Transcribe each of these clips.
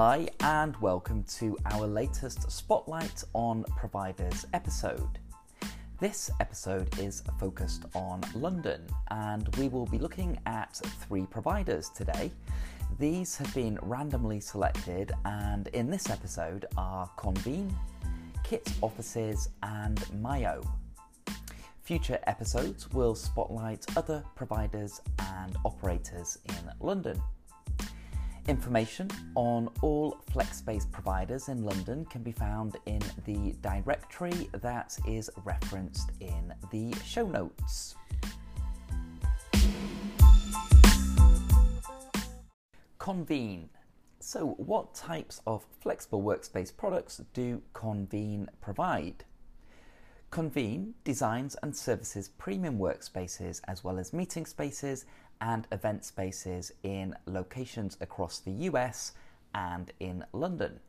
Hi, and welcome to our latest Spotlight on Providers episode. This episode is focused on London, and we will be looking at three providers today. These have been randomly selected, and in this episode are Convene, Kitt Offices, and Mayo. Future episodes will spotlight other providers and operators in London. Information on all FlexSpace providers in London can be found in the directory that is referenced in the show notes. Convene. So, what types of flexible workspace products do Convene provide? Convene designs and services premium workspaces as well as meeting spaces and event spaces in locations across the US and in London.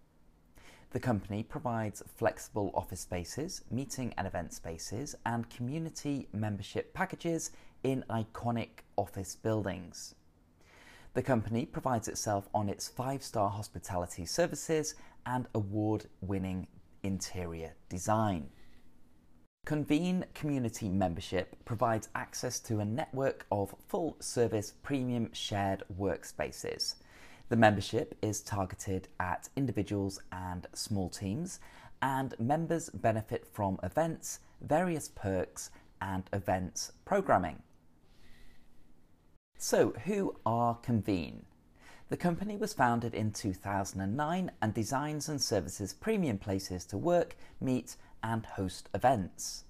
The company provides flexible office spaces, meeting and event spaces, and community membership packages in iconic office buildings. The company prides itself on its five star hospitality services and award winning interior design. Convene Community Membership provides access to a network of full service premium shared workspaces. The membership is targeted at individuals and small teams, and members benefit from events, various perks, and events programming. So, who are Convene? The company was founded in 2009 and designs and services premium places to work, meet, and host events.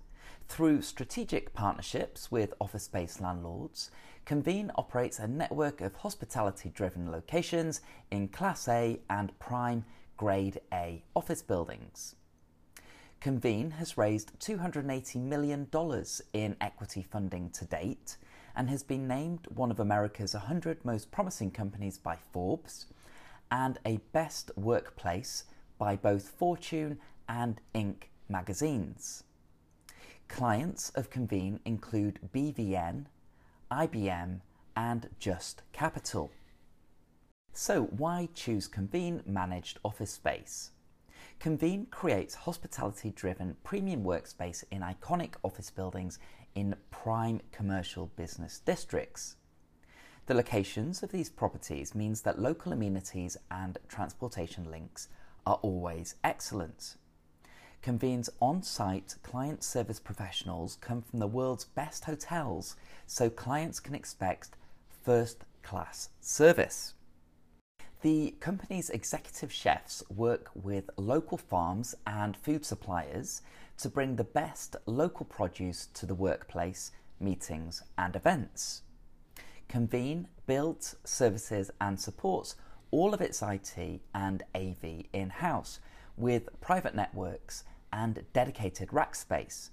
Through strategic partnerships with office space landlords, Convene operates a network of hospitality driven locations in Class A and Prime Grade A office buildings. Convene has raised $280 million in equity funding to date and has been named one of America's 100 most promising companies by Forbes and a best workplace by both Fortune and Inc. magazines. Clients of Convene include BVN, IBM, and Just Capital. So, why choose Convene managed office space? Convene creates hospitality driven premium workspace in iconic office buildings in prime commercial business districts. The locations of these properties means that local amenities and transportation links are always excellent. Convene's on site client service professionals come from the world's best hotels, so clients can expect first class service. The company's executive chefs work with local farms and food suppliers to bring the best local produce to the workplace, meetings, and events. Convene builds, services, and supports all of its IT and AV in house with private networks and dedicated rack space,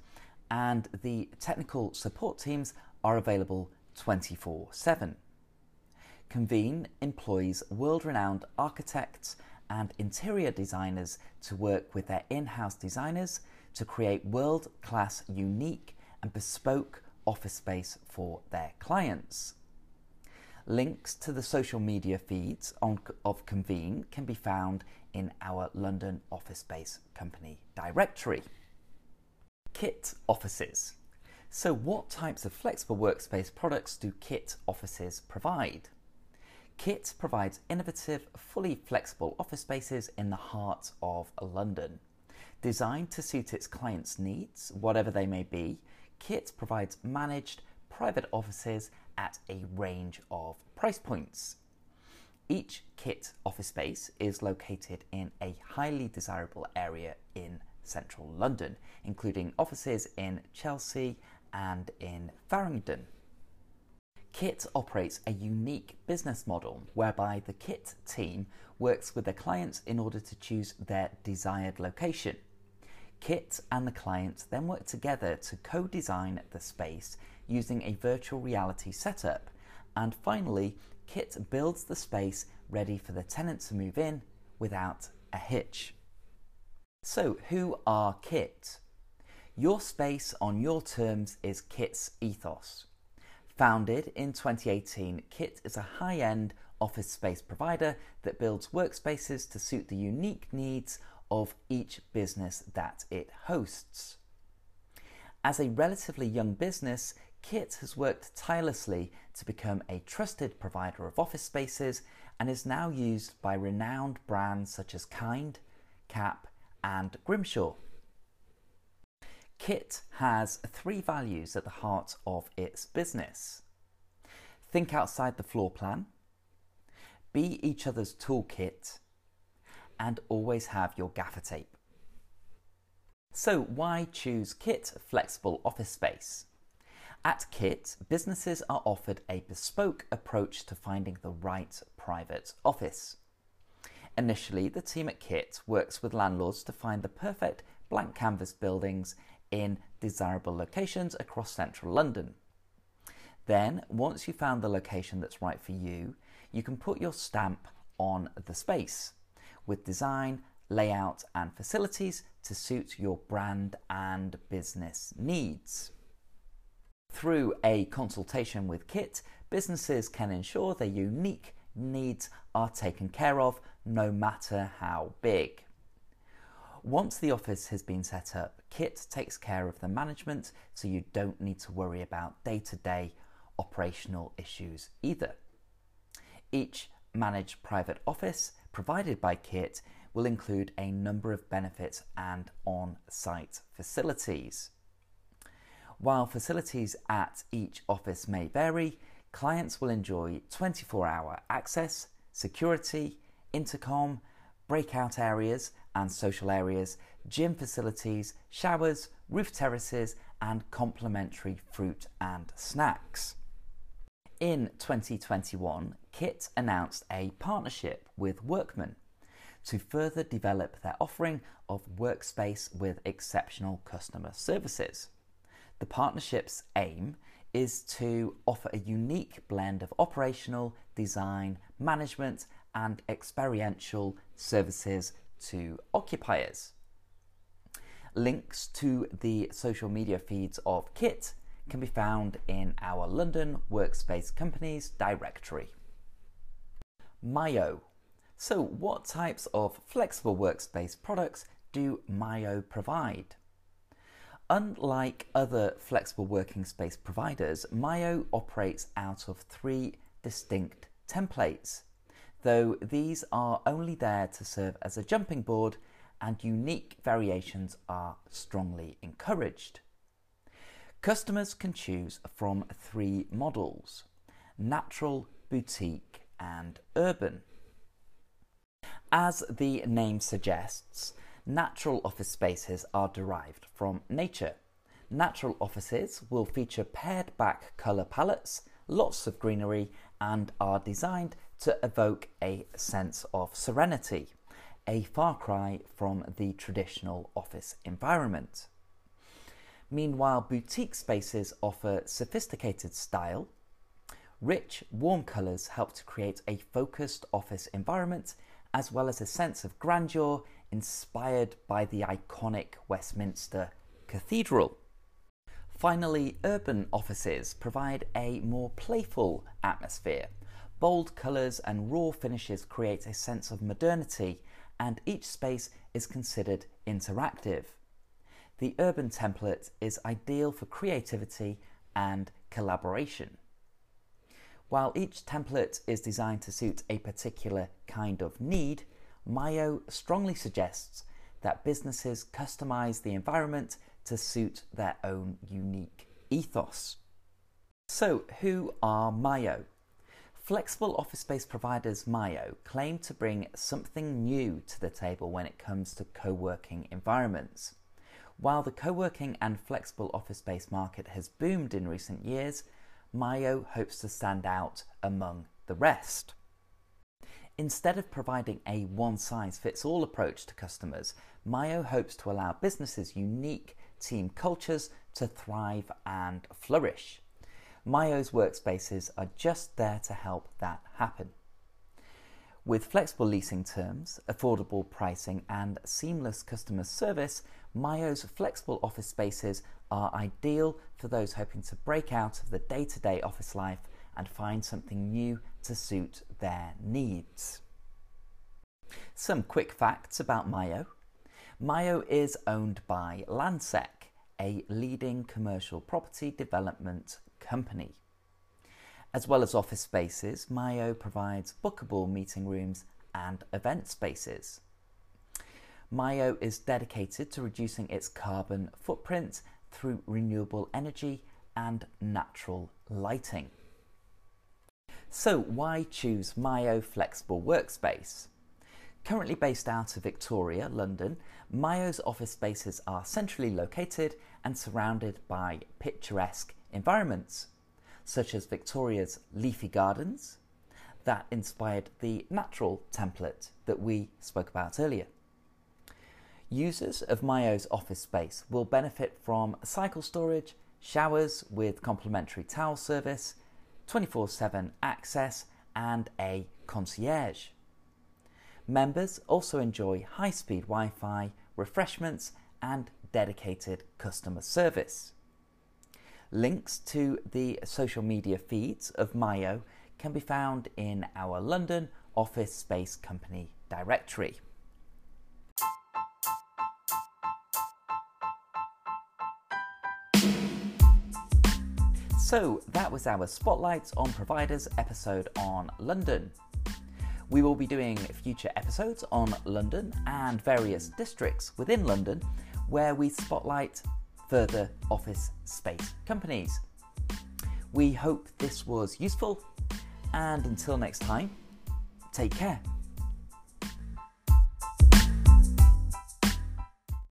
and the technical support teams are available 24 7. Convene employs world renowned architects and interior designers to work with their in house designers to create world class, unique, and bespoke office space for their clients. Links to the social media feeds on, of Convene can be found in our London office space company directory. Kitt offices. So, what types of flexible workspace products do Kitt offices provide? Kitt provides innovative, fully flexible office spaces in the heart of London. Designed to suit its clients' needs, whatever they may be, Kitt provides managed private offices at a range of price points. Each Kitt office space is located in a highly desirable area in central London, including offices in Chelsea and in Farringdon. Kitt operates a unique business model whereby the Kitt team works with their clients in order to choose their desired location. Kitt and the client then work together to co design the space using a virtual reality setup. And finally, Kitt builds the space ready for the tenant to move in without a hitch. So, who are Kitt? Your space on your terms is Kitt's ethos. Founded in 2018, Kitt is a high end office space provider that builds workspaces to suit the unique needs of each business that it hosts. As a relatively young business, Kitt has worked tirelessly to become a trusted provider of office spaces and is now used by renowned brands such as Kind, Cap, and Grimshaw. Kitt has three values at the heart of its business think outside the floor plan, be each other's toolkit, and always have your gaffer tape. So, why choose Kitt Flexible Office Space? At Kitt, businesses are offered a bespoke approach to finding the right private office. Initially, the team at Kitt works with landlords to find the perfect blank canvas buildings in desirable locations across central London. Then, once you've found the location that's right for you, you can put your stamp on the space with design, layout, and facilities to suit your brand and business needs. Through a consultation with Kitt, businesses can ensure their unique needs are taken care of no matter how big. Once the office has been set up, Kitt takes care of the management so you don't need to worry about day to day operational issues either. Each managed private office provided by Kitt will include a number of benefits and on site facilities. While facilities at each office may vary, clients will enjoy 24 hour access, security, intercom, breakout areas and social areas, gym facilities, showers, roof terraces, and complimentary fruit and snacks. In 2021, Kitt announced a partnership with Workman to further develop their offering of workspace with exceptional customer services. The partnership's aim is to offer a unique blend of operational, design, management, and experiential services to occupiers. Links to the social media feeds of Kitt can be found in our London Workspace Companies directory. Myo. So, what types of flexible workspace products do Myo provide? Unlike other flexible working space providers, Myo operates out of three distinct templates, though these are only there to serve as a jumping board and unique variations are strongly encouraged. Customers can choose from three models natural, boutique, and urban. As the name suggests, Natural office spaces are derived from nature. Natural offices will feature pared back colour palettes, lots of greenery, and are designed to evoke a sense of serenity, a far cry from the traditional office environment. Meanwhile, boutique spaces offer sophisticated style. Rich, warm colours help to create a focused office environment as well as a sense of grandeur inspired by the iconic Westminster Cathedral. Finally, urban offices provide a more playful atmosphere. Bold colours and raw finishes create a sense of modernity, and each space is considered interactive. The urban template is ideal for creativity and collaboration. While each template is designed to suit a particular kind of need, Myo strongly suggests that businesses customize the environment to suit their own unique ethos. So, who are Mayo? Flexible office space providers Mayo claim to bring something new to the table when it comes to co working environments. While the co working and flexible office space market has boomed in recent years, Mayo hopes to stand out among the rest. Instead of providing a one size fits all approach to customers, Mayo hopes to allow businesses unique team cultures to thrive and flourish. Mayo's workspaces are just there to help that happen. With flexible leasing terms, affordable pricing, and seamless customer service, Mayo's flexible office spaces are ideal for those hoping to break out of the day to day office life and find something new to suit their needs. Some quick facts about Mayo. Mayo is owned by Landsec, a leading commercial property development company. As well as office spaces, Mayo provides bookable meeting rooms and event spaces. Mayo is dedicated to reducing its carbon footprint through renewable energy and natural lighting. So, why choose Myo Flexible Workspace? Currently based out of Victoria, London, Myo's office spaces are centrally located and surrounded by picturesque environments, such as Victoria's leafy gardens that inspired the natural template that we spoke about earlier. Users of Myo's office space will benefit from cycle storage, showers with complimentary towel service, 24 7 access, and a concierge. Members also enjoy high speed Wi Fi, refreshments, and dedicated customer service. Links to the social media feeds of Mayo can be found in our London Office Space Company directory. So that was our Spotlights on Providers episode on London. We will be doing future episodes on London and various districts within London where we spotlight further office space companies. We hope this was useful, and until next time, take care.